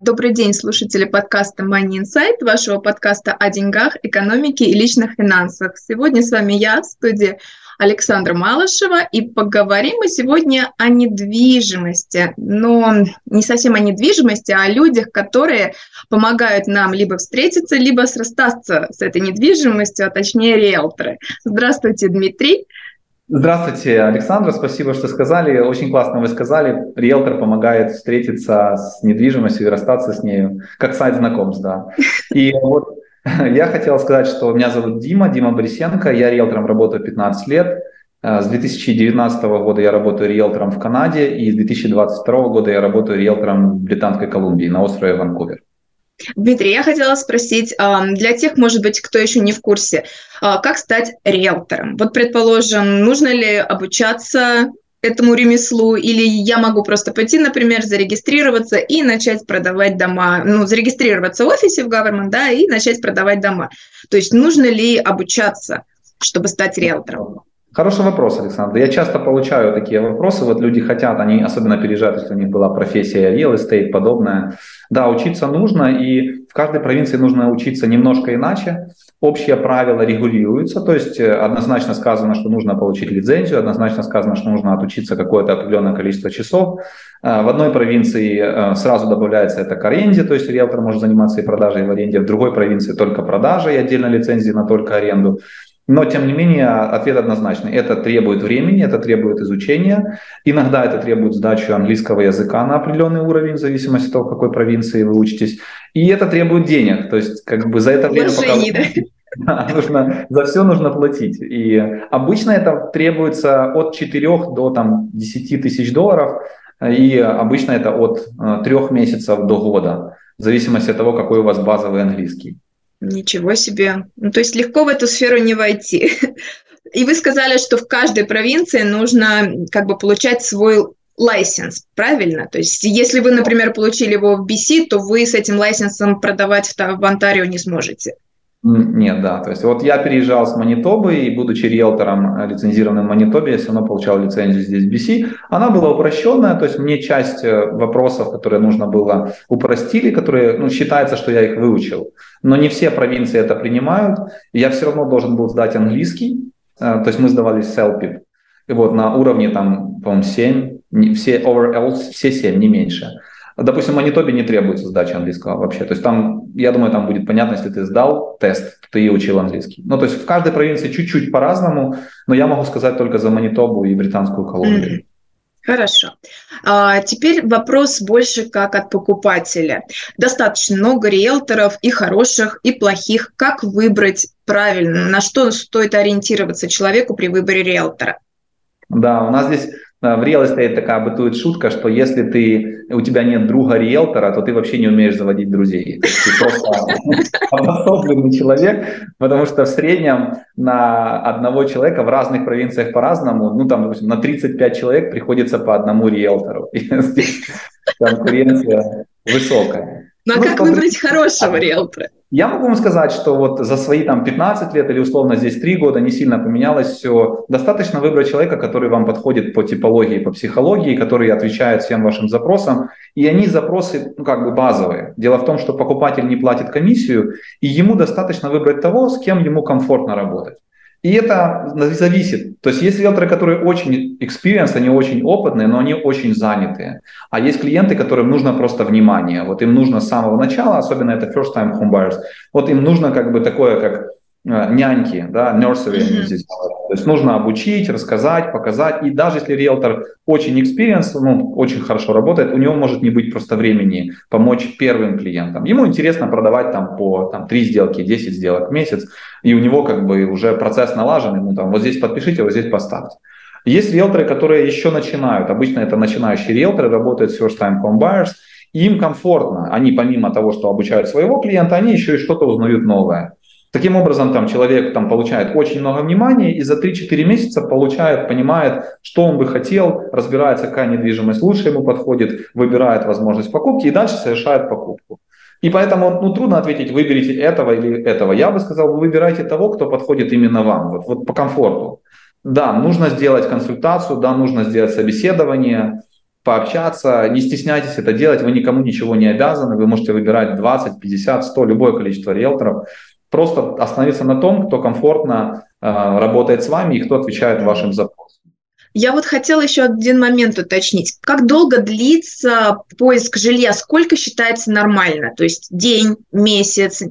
Добрый день, слушатели подкаста Money Insight, вашего подкаста о деньгах, экономике и личных финансах. Сегодня с вами я в студии Александра Малышева, и поговорим мы сегодня о недвижимости, но не совсем о недвижимости, а о людях, которые помогают нам либо встретиться, либо срастаться с этой недвижимостью, а точнее риэлторы. Здравствуйте, Дмитрий. Здравствуйте, Александра, спасибо, что сказали. Очень классно вы сказали. Риэлтор помогает встретиться с недвижимостью и расстаться с нею, как сайт знакомств, да. И вот я хотел сказать, что меня зовут Дима, Дима Борисенко, я риэлтором работаю 15 лет. С 2019 года я работаю риэлтором в Канаде, и с 2022 года я работаю риэлтором в Британской Колумбии на острове Ванкувер. Дмитрий, я хотела спросить, для тех, может быть, кто еще не в курсе, а, как стать риэлтором? Вот, предположим, нужно ли обучаться этому ремеслу, или я могу просто пойти, например, зарегистрироваться и начать продавать дома, ну, зарегистрироваться в офисе в government, да, и начать продавать дома. То есть нужно ли обучаться, чтобы стать риэлтором? Хороший вопрос, Александр. Я часто получаю такие вопросы. Вот люди хотят, они особенно переезжают, если у них была профессия real estate, подобное. Да, учиться нужно, и в каждой провинции нужно учиться немножко иначе. Общие правила регулируются, то есть э, однозначно сказано, что нужно получить лицензию, однозначно сказано, что нужно отучиться какое-то определенное количество часов. Э, в одной провинции э, сразу добавляется это к аренде, то есть риэлтор может заниматься и продажей в аренде, в другой провинции только продажей и отдельно лицензии на только аренду. Но, тем не менее, ответ однозначный. Это требует времени, это требует изучения. Иногда это требует сдачи английского языка на определенный уровень, в зависимости от того, в какой провинции вы учитесь. И это требует денег. То есть, как бы за это время... Пока... Да, нужно, за все нужно платить. И обычно это требуется от 4 до там, 10 тысяч долларов. И обычно это от 3 э, месяцев до года, в зависимости от того, какой у вас базовый английский. Ничего себе. Ну, то есть легко в эту сферу не войти. И вы сказали, что в каждой провинции нужно как бы получать свой лайсенс, правильно? То есть если вы, например, получили его в BC, то вы с этим лайсенсом продавать в, в Онтарио не сможете. Нет, да. То есть вот я переезжал с Манитобы, и будучи риэлтором э, лицензированным в Манитобе, я все равно получал лицензию здесь BC. Она была упрощенная, то есть мне часть э, вопросов, которые нужно было, упростили, которые, ну, считается, что я их выучил. Но не все провинции это принимают. Я все равно должен был сдать английский, э, то есть мы сдавали CELPIP. И вот на уровне там, по-моему, 7, все overall, все 7, не меньше. Допустим, в Манитобе не требуется сдача английского вообще. То есть там, я думаю, там будет понятно, если ты сдал тест, то ты и учил английский. Ну, то есть в каждой провинции чуть-чуть по-разному, но я могу сказать только за Манитобу и Британскую Колумбию. Хорошо. А, теперь вопрос больше как от покупателя. Достаточно много риэлторов и хороших, и плохих. Как выбрать правильно? На что стоит ориентироваться человеку при выборе риэлтора? Да, у нас здесь в real estate такая бытует шутка, что если ты, у тебя нет друга риэлтора, то ты вообще не умеешь заводить друзей. Ты просто обособленный человек, потому что в среднем на одного человека в разных провинциях по-разному, ну там, допустим, на 35 человек приходится по одному риэлтору. И здесь конкуренция высокая. Ну а как выбрать хорошего риэлтора? Я могу вам сказать, что вот за свои там 15 лет или условно здесь 3 года не сильно поменялось все. Достаточно выбрать человека, который вам подходит по типологии, по психологии, который отвечает всем вашим запросам. И они запросы ну, как бы базовые. Дело в том, что покупатель не платит комиссию, и ему достаточно выбрать того, с кем ему комфортно работать. И это зависит. То есть есть риэлторы, которые очень experience, они очень опытные, но они очень занятые. А есть клиенты, которым нужно просто внимание. Вот им нужно с самого начала, особенно это first time home вот им нужно как бы такое, как няньки, да, nursery mm-hmm. здесь. То есть нужно обучить, рассказать, показать. И даже если риэлтор очень experience, ну, очень хорошо работает, у него может не быть просто времени помочь первым клиентам. Ему интересно продавать там по там, 3 сделки, 10 сделок в месяц, и у него как бы уже процесс налажен, ему там вот здесь подпишите, вот здесь поставьте. Есть риэлторы, которые еще начинают. Обычно это начинающие риэлторы, работают с first time home buyers – им комфортно. Они помимо того, что обучают своего клиента, они еще и что-то узнают новое. Таким образом, там человек там, получает очень много внимания и за 3-4 месяца получает, понимает, что он бы хотел, разбирается, какая недвижимость лучше ему подходит, выбирает возможность покупки и дальше совершает покупку. И поэтому ну, трудно ответить, выберите этого или этого. Я бы сказал, вы выбирайте того, кто подходит именно вам, вот, вот по комфорту. Да, нужно сделать консультацию, да, нужно сделать собеседование, пообщаться, не стесняйтесь это делать, вы никому ничего не обязаны, вы можете выбирать 20, 50, 100, любое количество риэлторов. Просто остановиться на том, кто комфортно э, работает с вами и кто отвечает вашим запросам. Я вот хотела еще один момент уточнить. Как долго длится поиск жилья? Сколько считается нормально? То есть день, месяц,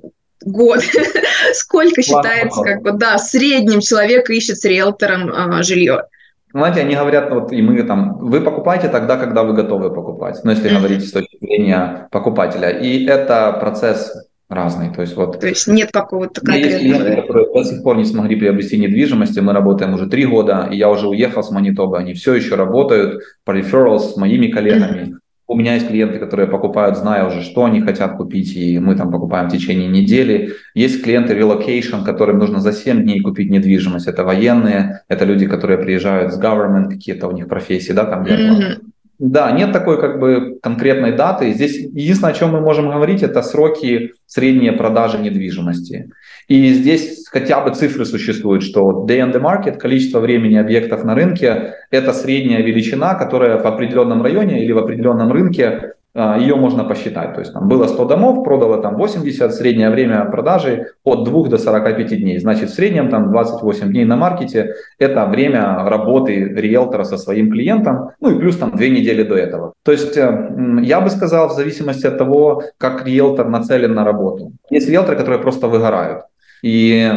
год? Сколько считается, как бы, да, в среднем человек ищет с риэлтором а, жилье? Знаете, они говорят, вот и мы там, вы покупаете тогда, когда вы готовы покупать. Ну, если говорить с точки зрения покупателя. И это процесс разный. То есть, вот, То есть нет какого-то конкретного... Есть клиенты, которые до сих пор не смогли приобрести недвижимость, мы работаем уже три года, и я уже уехал с Манитобы, они все еще работают по referrals с моими коллегами. Mm-hmm. У меня есть клиенты, которые покупают, зная уже, что они хотят купить, и мы там покупаем в течение недели. Есть клиенты relocation, которым нужно за 7 дней купить недвижимость. Это военные, это люди, которые приезжают с government, какие-то у них профессии, да, там mm-hmm. Да, нет такой как бы конкретной даты. Здесь единственное, о чем мы можем говорить, это сроки средние продажи недвижимости. И здесь хотя бы цифры существуют, что day on the market, количество времени объектов на рынке, это средняя величина, которая в определенном районе или в определенном рынке ее можно посчитать. То есть там было 100 домов, продало там 80, среднее время продажи от 2 до 45 дней. Значит, в среднем там 28 дней на маркете – это время работы риэлтора со своим клиентом, ну и плюс там 2 недели до этого. То есть э, я бы сказал, в зависимости от того, как риэлтор нацелен на работу. Есть риэлторы, которые просто выгорают. И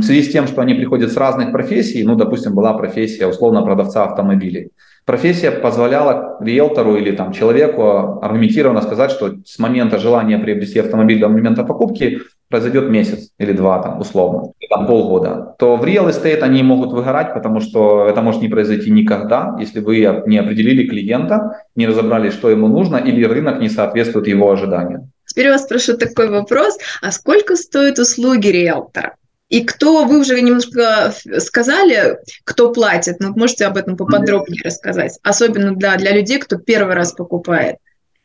в связи с тем, что они приходят с разных профессий, ну, допустим, была профессия условно продавца автомобилей, профессия позволяла риэлтору или там, человеку аргументированно сказать, что с момента желания приобрести автомобиль до момента покупки произойдет месяц или два, там, условно, или там, полгода, то в real estate они могут выгорать, потому что это может не произойти никогда, если вы не определили клиента, не разобрали, что ему нужно, или рынок не соответствует его ожиданиям. Теперь я вас спрошу такой вопрос. А сколько стоят услуги риэлтора? И кто, вы уже немножко сказали, кто платит, но можете об этом поподробнее рассказать, особенно для, для людей, кто первый раз покупает.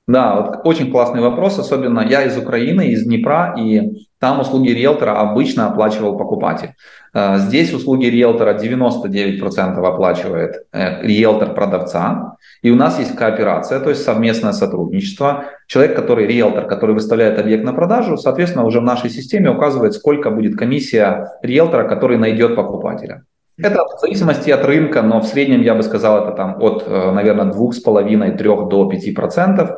Да, вот очень классный вопрос, особенно я из Украины, из Днепра, и там услуги риэлтора обычно оплачивал покупатель. Э, здесь услуги риэлтора 99% оплачивает э, риэлтор продавца, и у нас есть кооперация, то есть совместное сотрудничество. Человек, который риэлтор, который выставляет объект на продажу, соответственно, уже в нашей системе указывает, сколько будет комиссия риэлтора, который найдет покупателя. Это в зависимости от рынка, но в среднем я бы сказал, это там от, э, наверное, 2,5-3 до 5%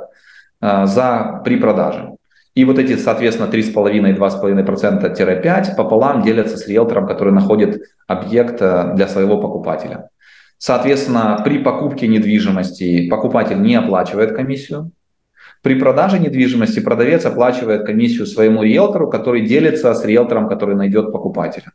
э, за, при продаже. И вот эти, соответственно, 3,5-2,5%-5 пополам делятся с риэлтором, который находит объект э, для своего покупателя. Соответственно, при покупке недвижимости покупатель не оплачивает комиссию. При продаже недвижимости продавец оплачивает комиссию своему риэлтору, который делится с риэлтором, который найдет покупателя.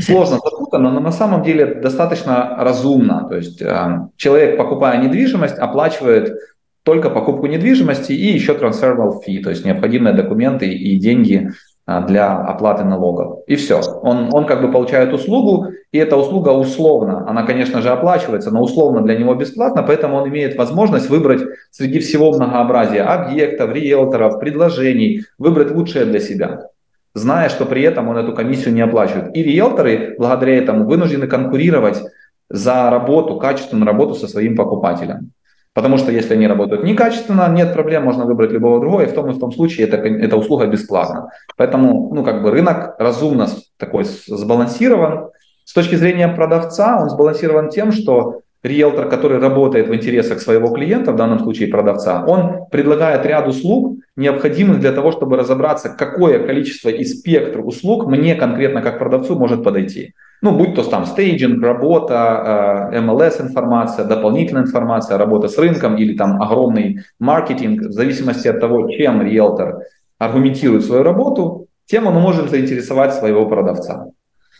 Сложно, запутанно, но на самом деле достаточно разумно. То есть э, человек, покупая недвижимость, оплачивает только покупку недвижимости и еще transferable fee, то есть необходимые документы и деньги э, для оплаты налогов. И все. Он, он как бы получает услугу, и эта услуга условно, она, конечно же, оплачивается, но условно для него бесплатно, поэтому он имеет возможность выбрать среди всего многообразия объектов, риэлторов, предложений, выбрать лучшее для себя зная, что при этом он эту комиссию не оплачивает. И риэлторы благодаря этому вынуждены конкурировать за работу, качественную работу со своим покупателем. Потому что если они работают некачественно, нет проблем, можно выбрать любого другого, и в том и в том случае это, эта услуга бесплатна. Поэтому ну, как бы рынок разумно такой сбалансирован. С точки зрения продавца он сбалансирован тем, что риэлтор, который работает в интересах своего клиента, в данном случае продавца, он предлагает ряд услуг, необходимых для того, чтобы разобраться, какое количество и спектр услуг мне конкретно как продавцу может подойти. Ну, будь то там стейджинг, работа, MLS э, дополнительная информация, работа с рынком или там огромный маркетинг, в зависимости от того, чем риэлтор аргументирует свою работу, тем он может заинтересовать своего продавца.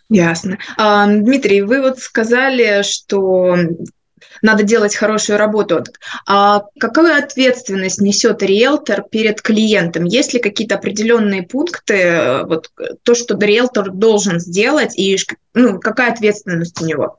Ясно. А, Дмитрий, вы вот сказали, что надо делать хорошую работу. А какую ответственность несет риэлтор перед клиентом? Есть ли какие-то определенные пункты, вот то, что риэлтор должен сделать, и ну, какая ответственность у него?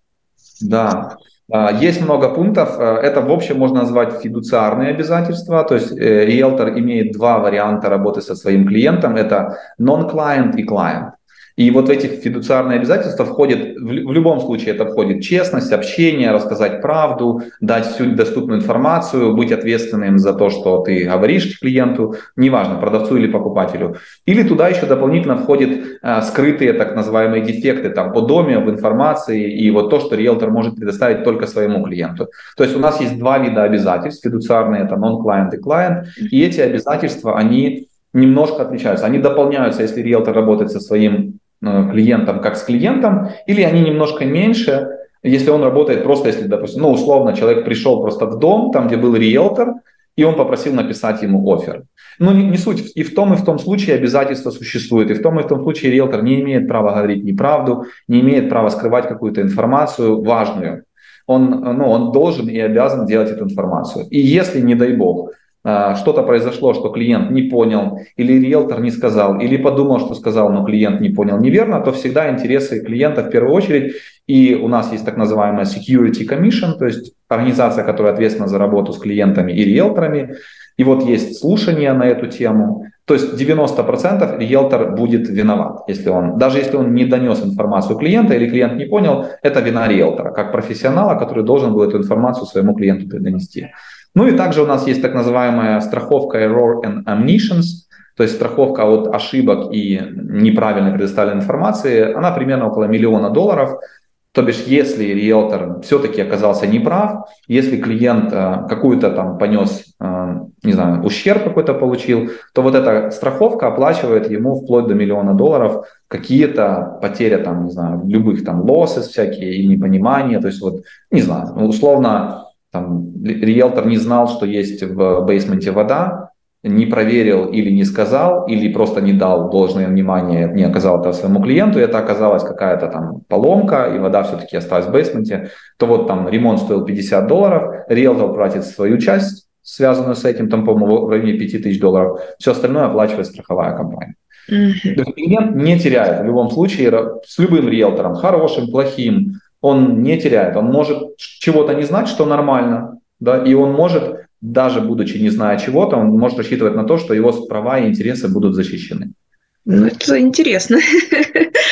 Да, а, есть много пунктов. Э, это в общем можно назвать фидуциарные обязательства. То есть э, риэлтор имеет два варианта работы со своим клиентом. Это non-client и client. И вот в эти фидуциарные обязательства входит, в любом случае это входит честность, общение, рассказать правду, дать всю доступную информацию, быть ответственным за то, что ты говоришь клиенту, неважно, продавцу или покупателю. Или туда еще дополнительно входят а, скрытые так называемые дефекты там, по доме, в информации и вот то, что риэлтор может предоставить только своему клиенту. То есть у нас есть два вида обязательств, фидуциарные это non-client и client, и эти обязательства, они немножко отличаются. Они дополняются, если риэлтор работает со своим Э, клиентом как с клиентом, или они немножко меньше, если он работает просто, если, допустим, ну, условно, человек пришел просто в дом, там, где был риэлтор, и он попросил написать ему офер. Ну, не, не суть. И в том, и в том случае обязательства существует. И в том, и в том случае риэлтор не имеет права говорить неправду, не имеет права скрывать какую-то информацию важную. Он, ну, он должен и обязан делать эту информацию. И если, не дай бог, что-то произошло, что клиент не понял, или риэлтор не сказал, или подумал, что сказал, но клиент не понял неверно, то всегда интересы клиента в первую очередь. И у нас есть так называемая Security Commission, то есть организация, которая ответственна за работу с клиентами и риэлторами. И вот есть слушание на эту тему. То есть 90% риэлтор будет виноват, если он, даже если он не донес информацию клиента или клиент не понял, это вина риэлтора, как профессионала, который должен был эту информацию своему клиенту донести. Ну и также у нас есть так называемая страховка Error and Omniscience, то есть страховка от ошибок и неправильной предоставленной информации, она примерно около миллиона долларов. То бишь, если риэлтор все-таки оказался неправ, если клиент э, какую-то там понес, э, не знаю, ущерб какой-то получил, то вот эта страховка оплачивает ему вплоть до миллиона долларов какие-то потери там, не знаю, любых там лосses всякие и непонимания, то есть вот, не знаю, условно там, риэлтор не знал, что есть в бейсменте вода, не проверил или не сказал, или просто не дал должное внимание, не оказал это своему клиенту, и это оказалась какая-то там поломка, и вода все-таки осталась в бейсменте, то вот там ремонт стоил 50 долларов, риэлтор платит свою часть, связанную с этим, там, по-моему, в районе 5000 долларов, все остальное оплачивает страховая компания. Mm-hmm. То есть клиент не теряет в любом случае с любым риэлтором, хорошим, плохим, он не теряет, он может чего-то не знать, что нормально, да, и он может, даже будучи не зная чего-то, он может рассчитывать на то, что его права и интересы будут защищены. Ну, это интересно.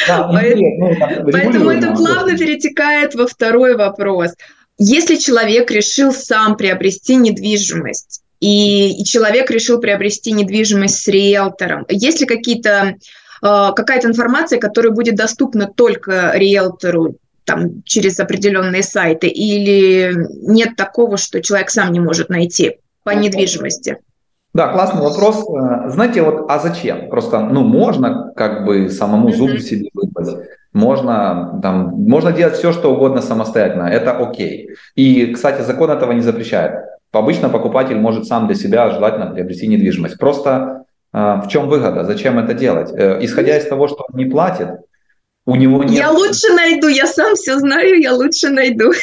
Да, ну, Поэтому это плавно перетекает во второй вопрос. Если человек решил сам приобрести недвижимость, и, и человек решил приобрести недвижимость с риэлтором, есть ли какие-то э, какая-то информация, которая будет доступна только риэлтору, там, через определенные сайты, или нет такого, что человек сам не может найти по недвижимости? Да, классный вопрос. Знаете, вот, а зачем? Просто, ну, можно как бы самому зуб себе выпать, можно, там, можно делать все, что угодно самостоятельно, это окей. И, кстати, закон этого не запрещает. Обычно покупатель может сам для себя желательно приобрести недвижимость. Просто э, в чем выгода? Зачем это делать? Э, исходя из того, что он не платит, у него нет... Я лучше найду, я сам все знаю, я лучше найду.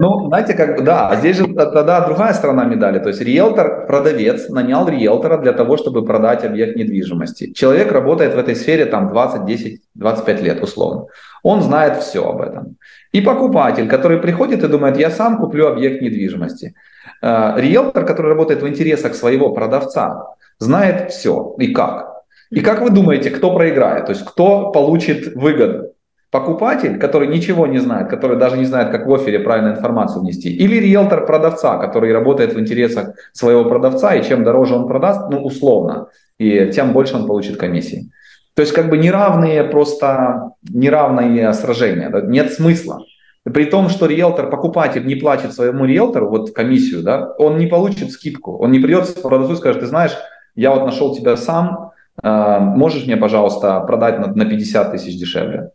Ну, знаете, как бы, да, а здесь же тогда другая сторона медали. То есть риэлтор, продавец нанял риэлтора для того, чтобы продать объект недвижимости. Человек работает в этой сфере там 20, 10, 25 лет условно. Он знает все об этом. И покупатель, который приходит и думает, я сам куплю объект недвижимости. Э, риэлтор, который работает в интересах своего продавца, знает все и как. И как вы думаете, кто проиграет? То есть кто получит выгоду? Покупатель, который ничего не знает, который даже не знает, как в офере правильную информацию внести, или риэлтор продавца, который работает в интересах своего продавца, и чем дороже он продаст, ну, условно, и тем больше он получит комиссии. То есть как бы неравные просто, неравные сражения, да? нет смысла. При том, что риэлтор, покупатель не платит своему риэлтору вот комиссию, да, он не получит скидку, он не придет продавцу и скажет, ты знаешь, я вот нашел тебя сам, можешь мне, пожалуйста, продать на, на 50 тысяч дешевле?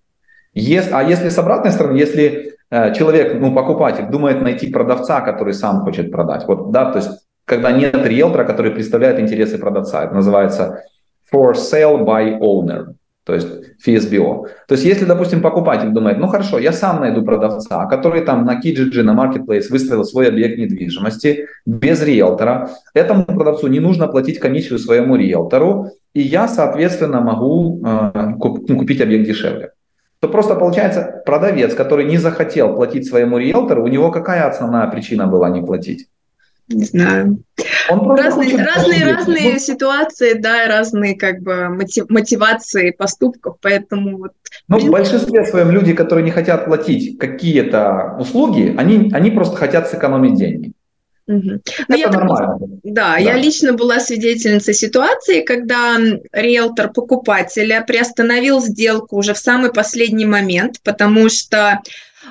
Если, а если с обратной стороны, если э, человек, ну, покупатель, думает найти продавца, который сам хочет продать, вот, да, то есть, когда нет риэлтора, который представляет интересы продавца, это называется for sale by owner. то есть FSBO. То есть если, допустим, покупатель думает, ну хорошо, я сам найду продавца, который там на Kijiji, на Marketplace выставил свой объект недвижимости без риэлтора, этому продавцу не нужно платить комиссию своему риэлтору, и я, соответственно, могу э, купить объект дешевле. То просто получается продавец, который не захотел платить своему риэлтору, у него какая основная причина была не платить? Не знаю. Он разные, разные, разные ситуации, да, разные как бы мотивации поступков, поэтому вот. Ну, в большинстве своем люди, которые не хотят платить какие-то услуги, они, они просто хотят сэкономить деньги. Угу. Это я нормально. Так, да, да, я лично была свидетельницей ситуации, когда риэлтор покупателя приостановил сделку уже в самый последний момент, потому что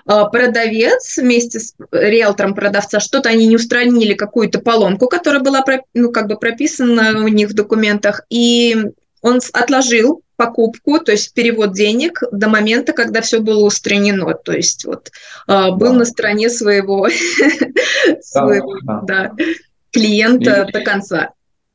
а, продавец вместе с риэлтором продавца что-то они не устранили, какую-то поломку, которая была ну, как бы прописана у них в документах, и он отложил покупку, то есть перевод денег до момента, когда все было устранено, то есть вот а, был да. на стороне своего, своего да. клиента и, до конца.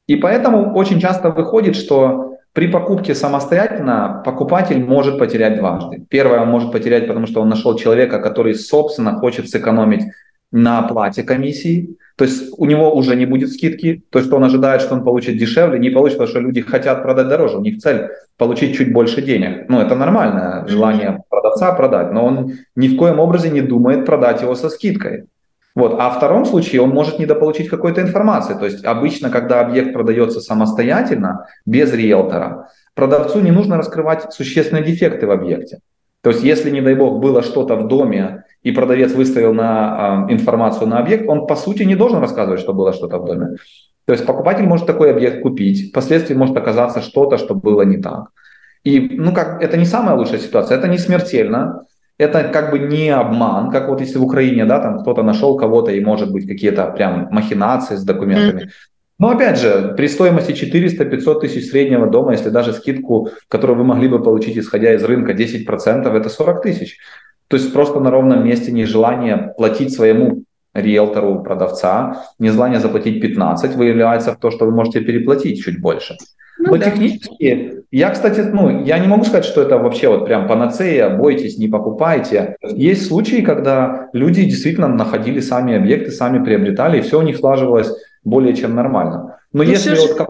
И поэтому очень часто выходит, что при покупке самостоятельно покупатель может потерять дважды. Первое, он может потерять, потому что он нашел человека, который, собственно, хочет сэкономить на оплате комиссии. То есть у него уже не будет скидки. То есть он ожидает, что он получит дешевле, не получит, потому что люди хотят продать дороже. У них цель получить чуть больше денег. Ну, это нормальное желание продавца продать, но он ни в коем образе не думает продать его со скидкой. Вот. А в втором случае он может недополучить какой-то информации. То есть обычно, когда объект продается самостоятельно, без риэлтора, продавцу не нужно раскрывать существенные дефекты в объекте. То есть если, не дай бог, было что-то в доме, и продавец выставил на, э, информацию на объект, он по сути не должен рассказывать, что было что-то в доме. То есть покупатель может такой объект купить, впоследствии может оказаться что-то, что было не так. И ну как, это не самая лучшая ситуация, это не смертельно, это как бы не обман, как вот если в Украине, да, там кто-то нашел кого-то и может быть какие-то прям махинации с документами. Но опять же, при стоимости 400-500 тысяч среднего дома, если даже скидку, которую вы могли бы получить, исходя из рынка, 10%, это 40 тысяч. То есть просто на ровном месте нежелание платить своему риэлтору продавца, нежелание заплатить 15 выявляется в то, что вы можете переплатить чуть больше. Ну, Но да. технически, я, кстати, ну, я не могу сказать, что это вообще вот прям панацея, бойтесь, не покупайте. Есть случаи, когда люди действительно находили сами объекты, сами приобретали, и все у них слаживалось более чем нормально. Но ну, если вот как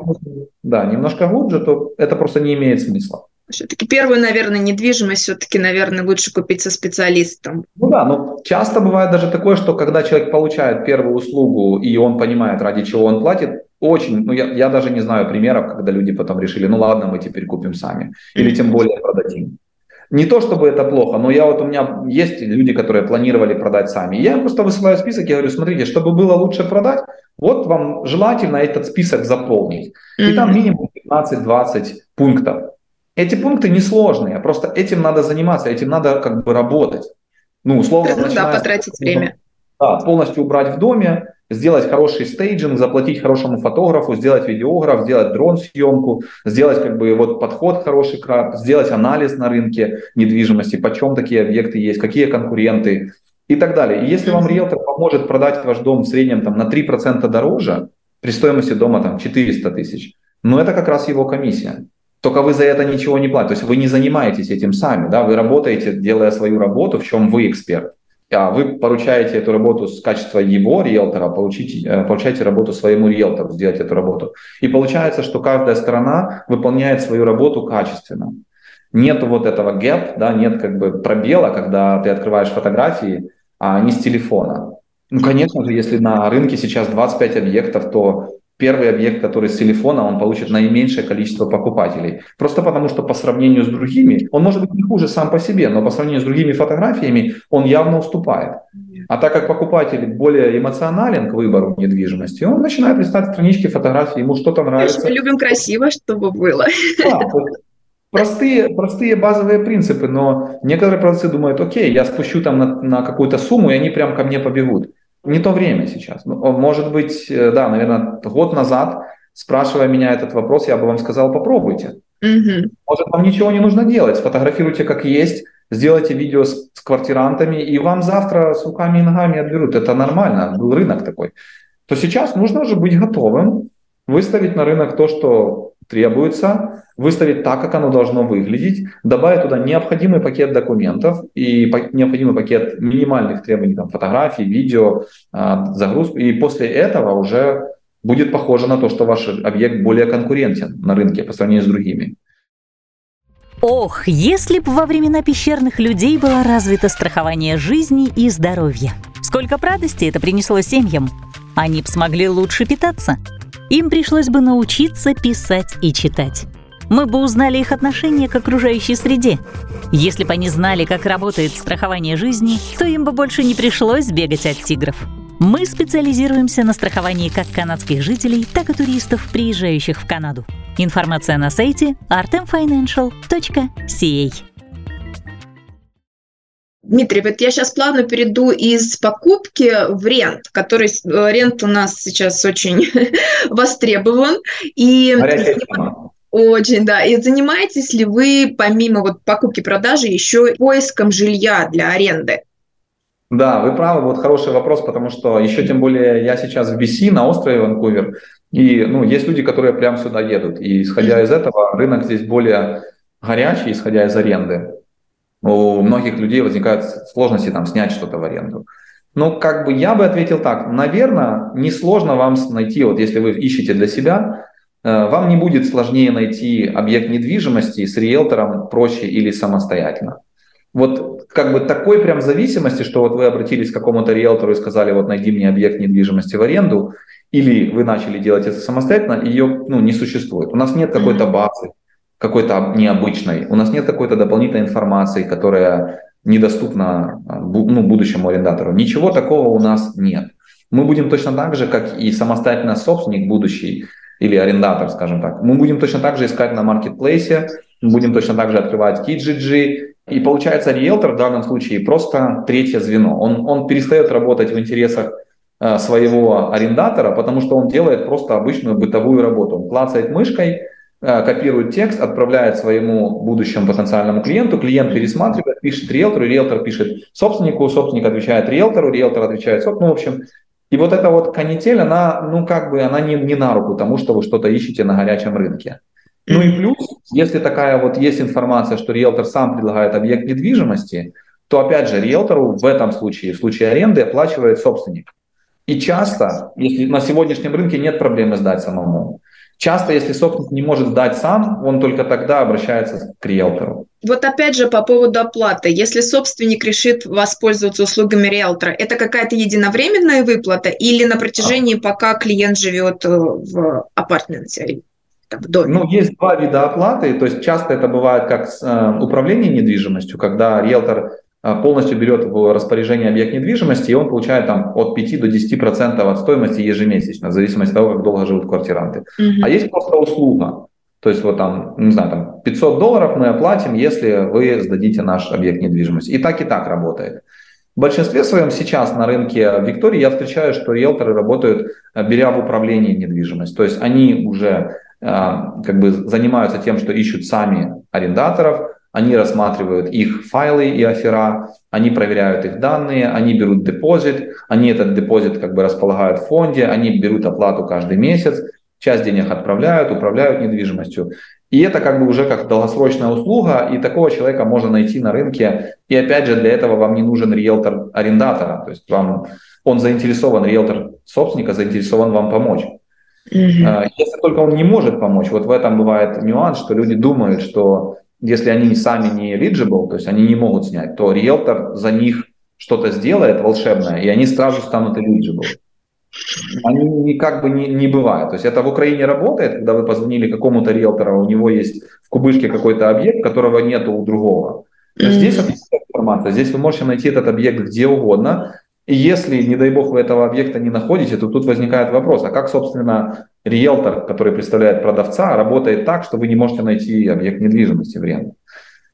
да, немножко глубже, то это просто не имеет смысла. Все-таки первую, наверное, недвижимость все-таки, наверное, лучше купить со специалистом. Ну да, но часто бывает даже такое, что когда человек получает первую услугу, и он понимает, ради чего он платит, очень, ну я, я даже не знаю примеров, когда люди потом решили, ну ладно, мы теперь купим сами, или тем более продадим. Не то чтобы это плохо, но я вот у меня есть люди, которые планировали продать сами. Я просто высылаю список, я говорю, смотрите, чтобы было лучше продать, вот вам желательно этот список заполнить. И там минимум 15-20 пунктов. Эти пункты несложные, просто этим надо заниматься, этим надо как бы работать. Ну, условно, да, потратить время. Да, полностью убрать в доме, сделать хороший стейджинг, заплатить хорошему фотографу, сделать видеограф, сделать дрон-съемку, сделать как бы вот подход хороший, сделать анализ на рынке недвижимости, почем такие объекты есть, какие конкуренты и так далее. И если вам риэлтор поможет продать ваш дом в среднем там, на 3% дороже, при стоимости дома там 400 тысяч, ну это как раз его комиссия. Только вы за это ничего не платите. То есть вы не занимаетесь этим сами, да, вы работаете, делая свою работу, в чем вы эксперт вы поручаете эту работу с качества его риэлтора, получите, э, получаете работу своему риэлтору сделать эту работу. И получается, что каждая сторона выполняет свою работу качественно. Нет вот этого gap, да, нет как бы пробела, когда ты открываешь фотографии, а не с телефона. Ну, конечно же, если на рынке сейчас 25 объектов, то первый объект, который с телефона, он получит наименьшее количество покупателей. Просто потому, что по сравнению с другими, он может быть не хуже сам по себе, но по сравнению с другими фотографиями он явно уступает. А так как покупатель более эмоционален к выбору недвижимости, он начинает листать странички фотографий, ему что-то нравится. Мы любим красиво, чтобы было. Да, простые, простые базовые принципы, но некоторые продавцы думают, окей, я спущу там на, на какую-то сумму, и они прям ко мне побегут не то время сейчас. Ну, может быть, э, да, наверное, год назад, спрашивая меня этот вопрос, я бы вам сказал, попробуйте. Угу. Может, вам ничего не нужно делать, сфотографируйте как есть, сделайте видео с, с квартирантами, и вам завтра с руками и ногами отберут. Это нормально, был рынок такой. То сейчас нужно уже быть готовым, выставить на рынок то, что требуется, выставить так, как оно должно выглядеть, добавить туда необходимый пакет документов и необходимый пакет минимальных требований, там, фотографий, видео, а, загрузку, и после этого уже будет похоже на то, что ваш объект более конкурентен на рынке по сравнению с другими. Ох, если бы во времена пещерных людей было развито страхование жизни и здоровья. Сколько радости это принесло семьям. Они бы смогли лучше питаться. Им пришлось бы научиться писать и читать. Мы бы узнали их отношение к окружающей среде. Если бы они знали, как работает страхование жизни, то им бы больше не пришлось бегать от тигров. Мы специализируемся на страховании как канадских жителей, так и туристов, приезжающих в Канаду. Информация на сайте artemfinancial.ca. Дмитрий, вот я сейчас плавно перейду из покупки в рент, который э, рент у нас сейчас очень востребован. И очень, да. И занимаетесь ли вы, помимо вот покупки-продажи, еще поиском жилья для аренды? Да, вы правы, вот хороший вопрос, потому что еще тем более я сейчас в BC на острове Ванкувер, и ну, есть люди, которые прямо сюда едут. И исходя из этого, рынок здесь более горячий, исходя из аренды. У многих людей возникают сложности там снять что-то в аренду. Ну, как бы я бы ответил так, наверное, несложно вам найти, вот если вы ищете для себя, э, вам не будет сложнее найти объект недвижимости с риэлтором проще или самостоятельно. Вот как бы такой прям зависимости, что вот вы обратились к какому-то риэлтору и сказали, вот найди мне объект недвижимости в аренду, или вы начали делать это самостоятельно, ее ну, не существует. У нас нет какой-то базы, какой-то необычной, у нас нет какой-то дополнительной информации, которая недоступна а, ну, будущему арендатору. Ничего такого у нас нет. Мы будем точно так же, как и самостоятельно собственник будущий или арендатор, скажем так. Мы будем точно так же искать на маркетплейсе, будем точно так же открывать Kijiji. И получается, риэлтор в данном случае просто третье звено. Он, он перестает работать в интересах Э, своего арендатора, потому что он делает просто обычную бытовую работу. Он клацает мышкой, копирует текст, отправляет своему будущему потенциальному клиенту, клиент пересматривает, пишет риэлтору, риэлтор пишет собственнику, собственник отвечает риэлтору, риэлтор отвечает собственнику, ну, в общем, и вот эта вот канитель, она, ну, как бы, она не, не на руку тому, что вы что-то ищете на горячем рынке. Ну и плюс, если такая вот есть информация, что риэлтор сам предлагает объект недвижимости, то опять же риэлтору в этом случае, в случае аренды, оплачивает собственник. И часто, если на сегодняшнем рынке нет проблемы сдать самому, часто, если собственник не может сдать сам, он только тогда обращается к риэлтору. Вот опять же по поводу оплаты. Если собственник решит воспользоваться услугами риэлтора, это какая-то единовременная выплата или на протяжении, пока клиент живет э, в апартменте? в доме? Ну, есть два вида оплаты. То есть часто это бывает как э, управление недвижимостью, когда риэлтор а, полностью берет в распоряжение объект недвижимости, и он получает там от 5 до 10 процентов от стоимости ежемесячно, в зависимости от того, как долго живут квартиранты. Mm-hmm. А есть просто услуга. То есть вот там, не знаю, там 500 долларов мы оплатим, если вы сдадите наш объект недвижимости. И так и так работает. В большинстве своем сейчас на рынке Виктории я встречаю, что риэлторы работают, э, беря в управление недвижимость. То есть они уже э, как бы занимаются тем, что ищут сами арендаторов, они рассматривают их файлы и афера, они проверяют их данные, они берут депозит, они этот депозит как бы располагают в фонде, они берут оплату каждый месяц, часть денег отправляют, управляют недвижимостью. И это как бы уже как долгосрочная услуга, и такого человека можно найти на рынке. И опять же, для этого вам не нужен риэлтор арендатора, то есть вам он заинтересован, риэлтор собственника заинтересован вам помочь. Mm-hmm. Если только он не может помочь, вот в этом бывает нюанс, что люди думают, что если они сами не eligible, то есть они не могут снять, то риэлтор за них что-то сделает волшебное, и они сразу станут eligible. Они как бы не, не бывает. То есть это в Украине работает, когда вы позвонили какому-то риэлтору, у него есть в кубышке какой-то объект, которого нет у другого. Mm-hmm. Здесь информация, здесь вы можете найти этот объект где угодно, и если, не дай бог, вы этого объекта не находите, то тут возникает вопрос, а как, собственно, риэлтор, который представляет продавца, работает так, что вы не можете найти объект недвижимости в ренту?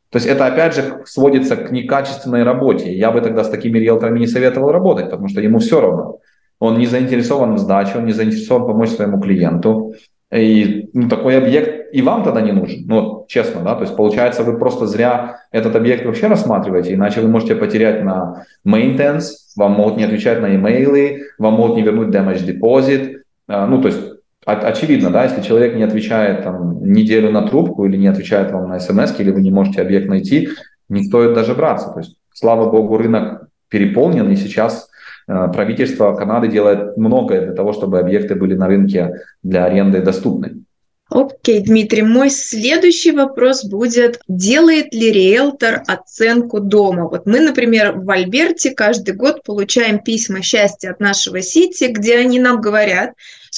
То есть это опять же сводится к некачественной работе. Я бы тогда с такими риэлторами не советовал работать, потому что ему все равно. Он не заинтересован в сдаче, он не заинтересован помочь своему клиенту. И ну, такой объект и вам тогда не нужен, ну, честно, да, то есть получается вы просто зря этот объект вообще рассматриваете, иначе вы можете потерять на maintenance, вам могут не отвечать на имейлы, вам могут не вернуть damage deposit, а, ну, то есть очевидно, да, если человек не отвечает там неделю на трубку или не отвечает вам на смс, или вы не можете объект найти, не стоит даже браться. То есть, слава богу, рынок переполнен, и сейчас э, правительство Канады делает многое для того, чтобы объекты были на рынке для аренды доступны. Окей, Дмитрий, мой следующий вопрос будет, делает ли риэлтор оценку дома? Вот мы, например, в Альберте каждый год получаем письма счастья от нашего Сити, где они нам говорят,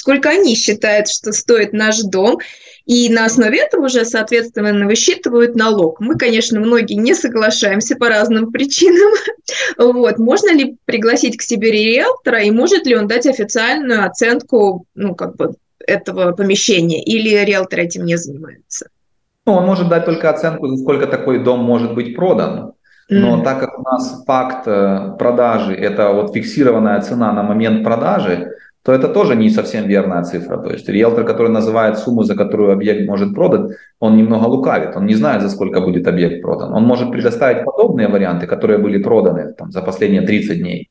сколько они считают, что стоит наш дом, и на основе этого уже, соответственно, высчитывают налог. Мы, конечно, многие не соглашаемся по разным причинам. Вот. Можно ли пригласить к себе риэлтора, и может ли он дать официальную оценку, ну, как бы, этого помещения, или риэлтор этим не занимается? Ну, он может дать только оценку, за сколько такой дом может быть продан. Но mm-hmm. так как у нас факт э, продажи – это вот фиксированная цена на момент продажи, то это тоже не совсем верная цифра. То есть риэлтор, который называет сумму, за которую объект может продан, он немного лукавит, он не знает, за сколько будет объект продан. Он может предоставить подобные варианты, которые были проданы там, за последние 30 дней,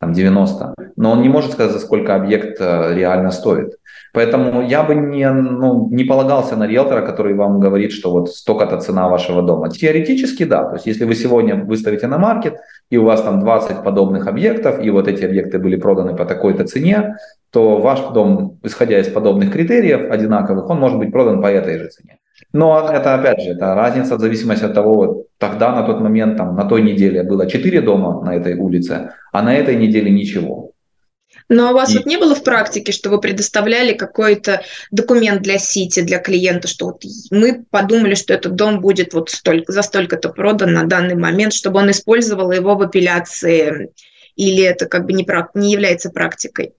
там 90, но он не может сказать, за сколько объект э, реально стоит. Поэтому я бы не, ну, не полагался на риэлтора, который вам говорит, что вот столько-то цена вашего дома. Теоретически да. То есть если вы сегодня выставите на маркет, и у вас там 20 подобных объектов, и вот эти объекты были проданы по такой-то цене, то ваш дом, исходя из подобных критериев одинаковых, он может быть продан по этой же цене. Но это, опять же, это разница в зависимости от того, вот тогда на тот момент, там, на той неделе было 4 дома на этой улице, а на этой неделе ничего. Но у вас и... вот не было в практике, что вы предоставляли какой-то документ для Сити, для клиента, что вот мы подумали, что этот дом будет вот столько, за столько-то продан на данный момент, чтобы он использовал его в апелляции, или это как бы не, не является практикой?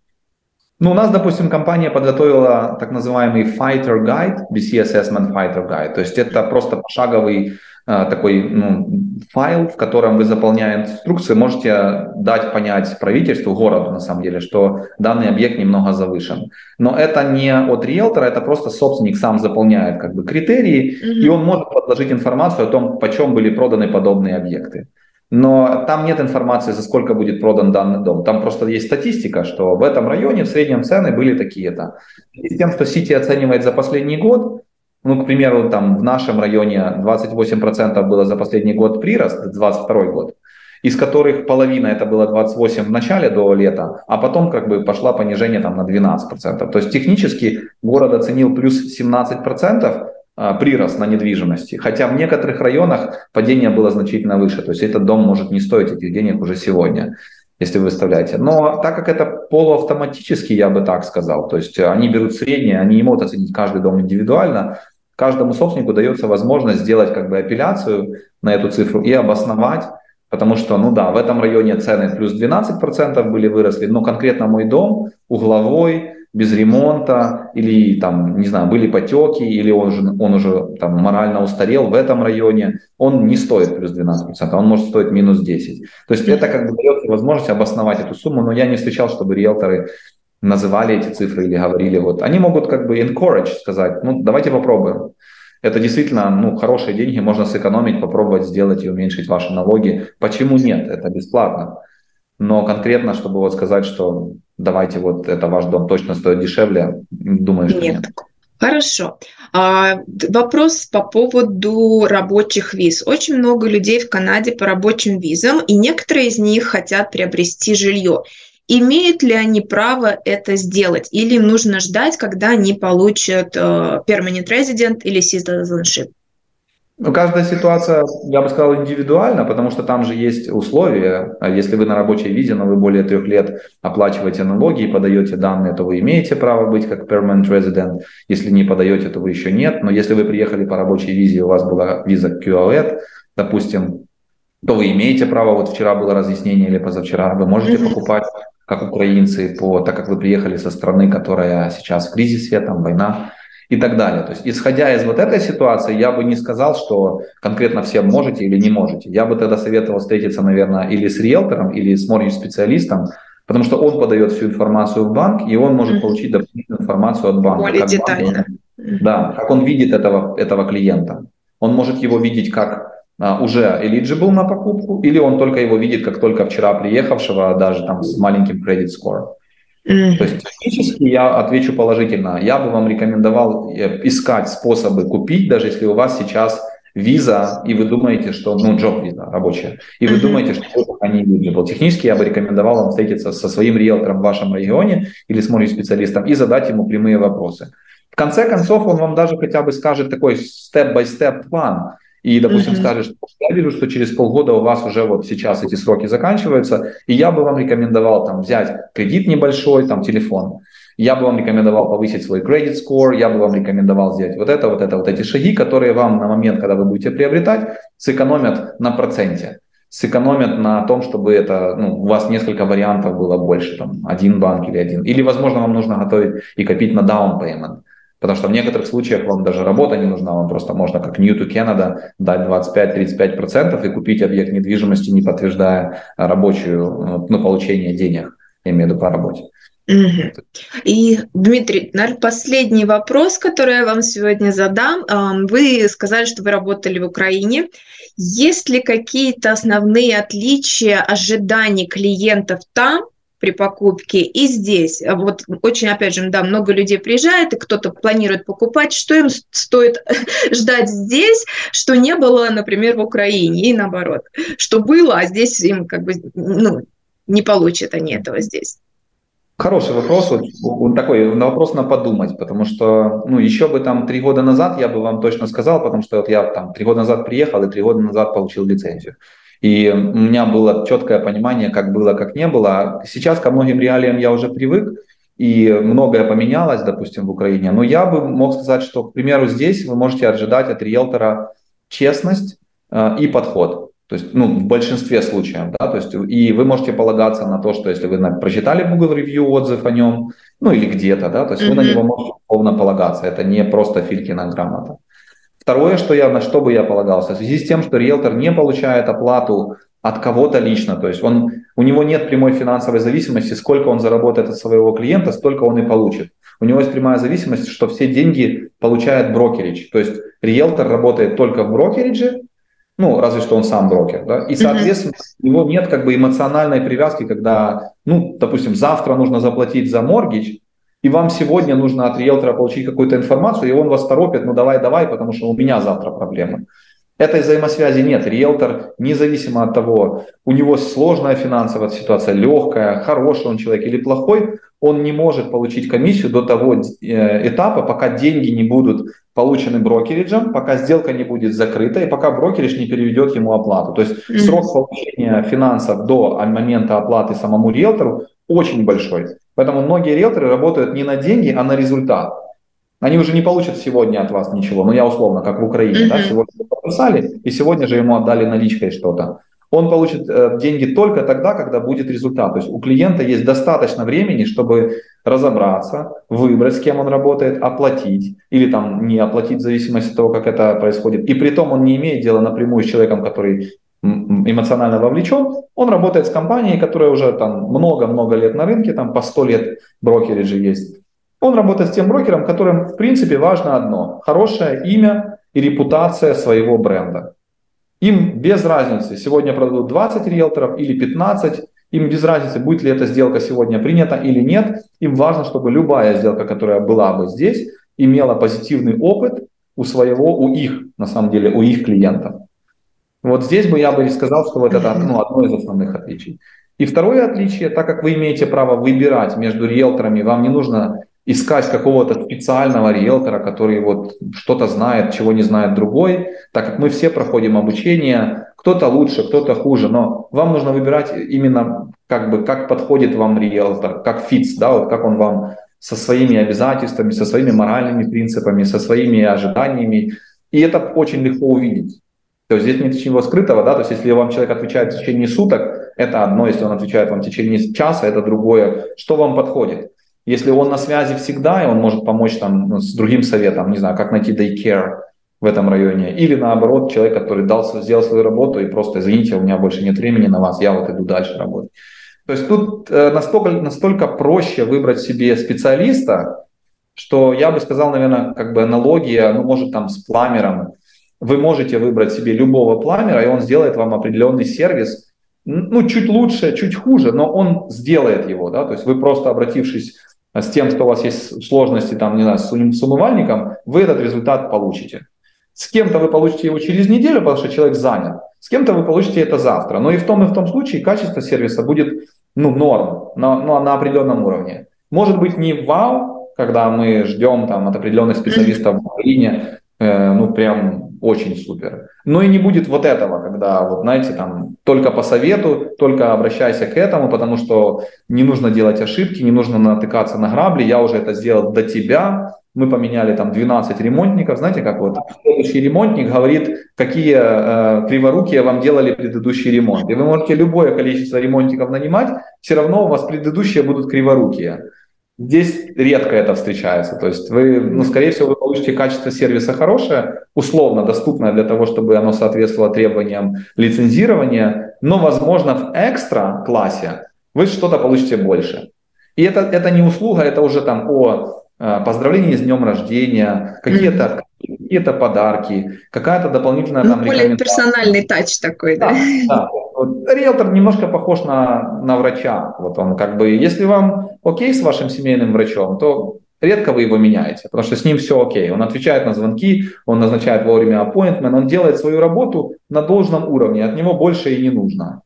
Ну, у нас, допустим, компания подготовила так называемый Fighter Guide, BC Assessment Fighter Guide. То есть это просто пошаговый такой ну, файл, в котором вы, заполняя инструкции, можете дать понять правительству, городу, на самом деле, что данный объект немного завышен. Но это не от риэлтора, это просто собственник сам заполняет как бы критерии, mm-hmm. и он может подложить информацию о том, почем были проданы подобные объекты. Но там нет информации, за сколько будет продан данный дом. Там просто есть статистика, что в этом районе в среднем цены были такие-то. И с тем, что Сити оценивает за последний год, ну, к примеру, там в нашем районе 28% было за последний год прирост, 22 год, из которых половина это было 28 в начале до лета, а потом как бы пошла понижение там на 12%. То есть технически город оценил плюс 17%, а, прирост на недвижимости. Хотя в некоторых районах падение было значительно выше. То есть этот дом может не стоить этих денег уже сегодня, если вы выставляете. Но так как это полуавтоматически, я бы так сказал, то есть они берут среднее, они не могут оценить каждый дом индивидуально, каждому собственнику дается возможность сделать как бы апелляцию на эту цифру и обосновать, потому что, ну да, в этом районе цены плюс 12% были выросли, но конкретно мой дом угловой, без ремонта, или там, не знаю, были потеки, или он уже, он уже там морально устарел в этом районе, он не стоит плюс 12%, а он может стоить минус 10%. То есть это как бы дает возможность обосновать эту сумму, но я не встречал, чтобы риэлторы называли эти цифры или говорили вот. Они могут как бы encourage сказать, ну давайте попробуем. Это действительно ну, хорошие деньги, можно сэкономить, попробовать сделать и уменьшить ваши налоги. Почему нет? Это бесплатно. Но конкретно, чтобы вот сказать, что давайте вот это ваш дом точно стоит дешевле, думаю, что нет. нет. Хорошо. А, вопрос по поводу рабочих виз. Очень много людей в Канаде по рабочим визам, и некоторые из них хотят приобрести жилье. Имеют ли они право это сделать, или им нужно ждать, когда они получат э, permanent resident или citizenship? Ну, каждая ситуация, я бы сказал, индивидуальна, потому что там же есть условия. А если вы на рабочей визе, но вы более трех лет оплачиваете налоги и подаете данные, то вы имеете право быть как permanent resident. Если не подаете, то вы еще нет. Но если вы приехали по рабочей визе, у вас была виза QLED, допустим, то вы имеете право, вот вчера было разъяснение или позавчера, вы можете покупать как украинцы, по, так как вы приехали со страны, которая сейчас в кризисе, там война, и так далее. То есть, исходя из вот этой ситуации, я бы не сказал, что конкретно все можете или не можете. Я бы тогда советовал встретиться, наверное, или с риэлтором, или с моргидж-специалистом, потому что он подает всю информацию в банк, и он может получить дополнительную информацию от банка. Более детально. Банк, да, как он видит этого, этого клиента. Он может его видеть как уже eligible на покупку, или он только его видит как только вчера приехавшего, даже там с маленьким credit score. Mm-hmm. То есть технически я отвечу положительно. Я бы вам рекомендовал э, искать способы купить, даже если у вас сейчас виза, и вы думаете, что, ну, джоб виза рабочая, и вы mm-hmm. думаете, что они eligible. Технически я бы рекомендовал вам встретиться со своим риэлтором в вашем регионе или с специалистом и задать ему прямые вопросы. В конце концов, он вам даже хотя бы скажет такой степ-бай-степ план, и, допустим, mm-hmm. скажет, что я вижу, что через полгода у вас уже вот сейчас эти сроки заканчиваются, и я бы вам рекомендовал там взять кредит небольшой, там телефон, я бы вам рекомендовал повысить свой credit score, я бы вам рекомендовал сделать вот это, вот это, вот эти шаги, которые вам на момент, когда вы будете приобретать, сэкономят на проценте сэкономят на том, чтобы это, ну, у вас несколько вариантов было больше, там, один банк или один. Или, возможно, вам нужно готовить и копить на down payment. Потому что в некоторых случаях вам даже работа не нужна, вам просто можно как New to Canada дать 25-35% и купить объект недвижимости, не подтверждая рабочую, ну, получение денег, я имею в виду по работе. И, Дмитрий, наверное, последний вопрос, который я вам сегодня задам. Вы сказали, что вы работали в Украине. Есть ли какие-то основные отличия ожиданий клиентов там при покупке и здесь? Вот очень, опять же, да, много людей приезжает, и кто-то планирует покупать. Что им стоит ждать здесь, что не было, например, в Украине, и наоборот? Что было, а здесь им как бы ну, не получат они этого здесь? Хороший вопрос, вот, вот такой на вопрос на подумать, потому что, ну, еще бы там три года назад я бы вам точно сказал, потому что вот я там три года назад приехал и три года назад получил лицензию. И у меня было четкое понимание, как было, как не было. Сейчас ко многим реалиям я уже привык, и многое поменялось, допустим, в Украине. Но я бы мог сказать, что, к примеру, здесь вы можете ожидать от риэлтора честность э, и подход. То есть, ну, в большинстве случаев, да, то есть, и вы можете полагаться на то, что если вы на, прочитали Google Review отзыв о нем, ну, или где-то, да, то есть mm-hmm. вы на него можете полно полагаться, это не просто Филькина грамота. Второе, что я, на что бы я полагался, в связи с тем, что риэлтор не получает оплату от кого-то лично, то есть он, у него нет прямой финансовой зависимости, сколько он заработает от своего клиента, столько он и получит. У него есть прямая зависимость, что все деньги получает брокеридж, то есть риэлтор работает только в брокеридже, ну, разве что он сам брокер, да, и, соответственно, uh-huh. у него нет как бы эмоциональной привязки, когда, ну, допустим, завтра нужно заплатить за моргич, и вам сегодня нужно от риэлтора получить какую-то информацию, и он вас торопит, ну, давай, давай, потому что у меня завтра проблемы. Этой взаимосвязи нет. Риэлтор, независимо от того, у него сложная финансовая ситуация, легкая, хороший он человек или плохой, он не может получить комиссию до того э, этапа, пока деньги не будут получены брокериджем, пока сделка не будет закрыта и пока брокеридж не переведет ему оплату. То есть mm-hmm. срок получения финансов до момента оплаты самому риэлтору очень большой. Поэтому многие риэлторы работают не на деньги, а на результат. Они уже не получат сегодня от вас ничего. Ну, я условно, как в Украине, mm-hmm. да, сегодня подписали, и сегодня же ему отдали наличкой что-то. Он получит э, деньги только тогда, когда будет результат. То есть у клиента есть достаточно времени, чтобы разобраться, выбрать, с кем он работает, оплатить или там не оплатить в зависимости от того, как это происходит. И при том он не имеет дела напрямую с человеком, который эмоционально вовлечен, он работает с компанией, которая уже там много-много лет на рынке, там по 100 лет брокериджи есть. Он работает с тем брокером, которым, в принципе, важно одно – хорошее имя и репутация своего бренда. Им без разницы, сегодня продадут 20 риэлторов или 15, им без разницы, будет ли эта сделка сегодня принята или нет. Им важно, чтобы любая сделка, которая была бы здесь, имела позитивный опыт у своего, у их, на самом деле, у их клиентов. Вот здесь бы я бы сказал, что вот это ну, одно из основных отличий. И второе отличие, так как вы имеете право выбирать между риэлторами, вам не нужно искать какого-то специального риэлтора, который вот что-то знает, чего не знает другой, так как мы все проходим обучение, кто-то лучше, кто-то хуже, но вам нужно выбирать именно как бы как подходит вам риэлтор, как фитс, да, вот как он вам со своими обязательствами, со своими моральными принципами, со своими ожиданиями, и это очень легко увидеть. То есть здесь нет ничего скрытого, да, то есть если вам человек отвечает в течение суток, это одно, если он отвечает вам в течение часа, это другое. Что вам подходит? Если он на связи всегда, и он может помочь там ну, с другим советом, не знаю, как найти daycare в этом районе, или наоборот, человек, который дал, сделал свою работу и просто, извините, у меня больше нет времени на вас, я вот иду дальше работать. То есть тут э, настолько, настолько проще выбрать себе специалиста, что я бы сказал, наверное, как бы аналогия, ну, может, там с пламером. Вы можете выбрать себе любого пламера, и он сделает вам определенный сервис, ну, чуть лучше, чуть хуже, но он сделает его, да, то есть вы просто обратившись с тем, что у вас есть сложности, там, не знаю, с, умывальником, вы этот результат получите. С кем-то вы получите его через неделю, потому что человек занят. С кем-то вы получите это завтра. Но и в том, и в том случае качество сервиса будет ну, норм, на, ну, на определенном уровне. Может быть не вау, когда мы ждем там, от определенных специалистов в Украине, э, ну прям очень супер. Но и не будет вот этого, когда, вот знаете, там только по совету, только обращайся к этому, потому что не нужно делать ошибки, не нужно натыкаться на грабли, я уже это сделал до тебя, мы поменяли там 12 ремонтников, знаете, как вот следующий ремонтник говорит, какие э, криворукие вам делали предыдущий ремонт. И вы можете любое количество ремонтников нанимать, все равно у вас предыдущие будут криворукие. Здесь редко это встречается. То есть вы, ну, скорее всего, вы получите качество сервиса хорошее, условно доступное для того, чтобы оно соответствовало требованиям лицензирования, но, возможно, в экстра классе вы что-то получите больше. И это, это не услуга, это уже там о э, поздравлении с днем рождения, какие-то какие-то подарки, какая-то дополнительная ну, там более персональный тач такой, да? Да, да. Риэлтор немножко похож на, на врача. Вот он как бы, если вам окей с вашим семейным врачом, то редко вы его меняете, потому что с ним все окей. Он отвечает на звонки, он назначает вовремя appointment, он делает свою работу на должном уровне, от него больше и не нужно.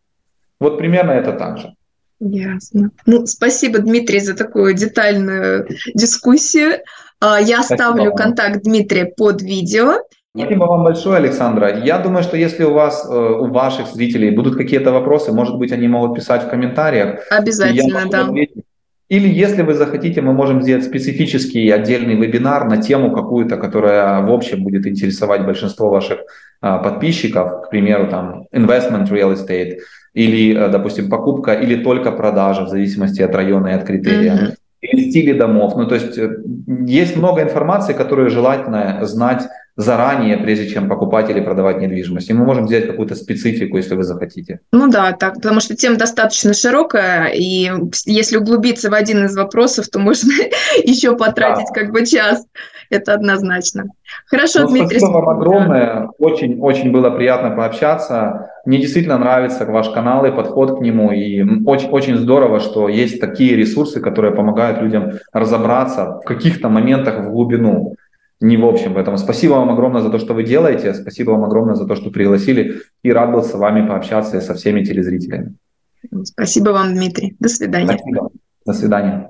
Вот примерно это так же. Ясно. Ну, спасибо, Дмитрий, за такую детальную дискуссию. А, я Спасибо. контакт Дмитрия под видео. Спасибо вам большое, Александра. Я думаю, что если у вас, э, у ваших зрителей будут какие-то вопросы, может быть, они могут писать в комментариях. Обязательно, да. Ответить. Или если вы захотите, мы можем сделать специфический отдельный вебинар на тему какую-то, которая в общем будет интересовать большинство ваших а, подписчиков, к примеру, там investment real estate, или, э, допустим, покупка, или только продажа, в зависимости от района и от критерия. Mm-hmm или стили домов. Ну, то есть э, есть много информации, которую желательно знать заранее, прежде чем покупать или продавать недвижимость. И мы можем взять какую-то специфику, если вы захотите. Ну да, так, потому что тема достаточно широкая, и если углубиться в один из вопросов, то можно еще потратить да. как бы час. Это однозначно. Хорошо, ну, Дмитрий. Спасибо вам огромное. Очень, очень было приятно пообщаться. Мне действительно нравится ваш канал и подход к нему. И очень, очень здорово, что есть такие ресурсы, которые помогают людям разобраться в каких-то моментах в глубину не в общем. Поэтому спасибо вам огромное за то, что вы делаете. Спасибо вам огромное за то, что пригласили. И рад был с вами пообщаться и со всеми телезрителями. Спасибо вам, Дмитрий. До свидания. Спасибо. До свидания.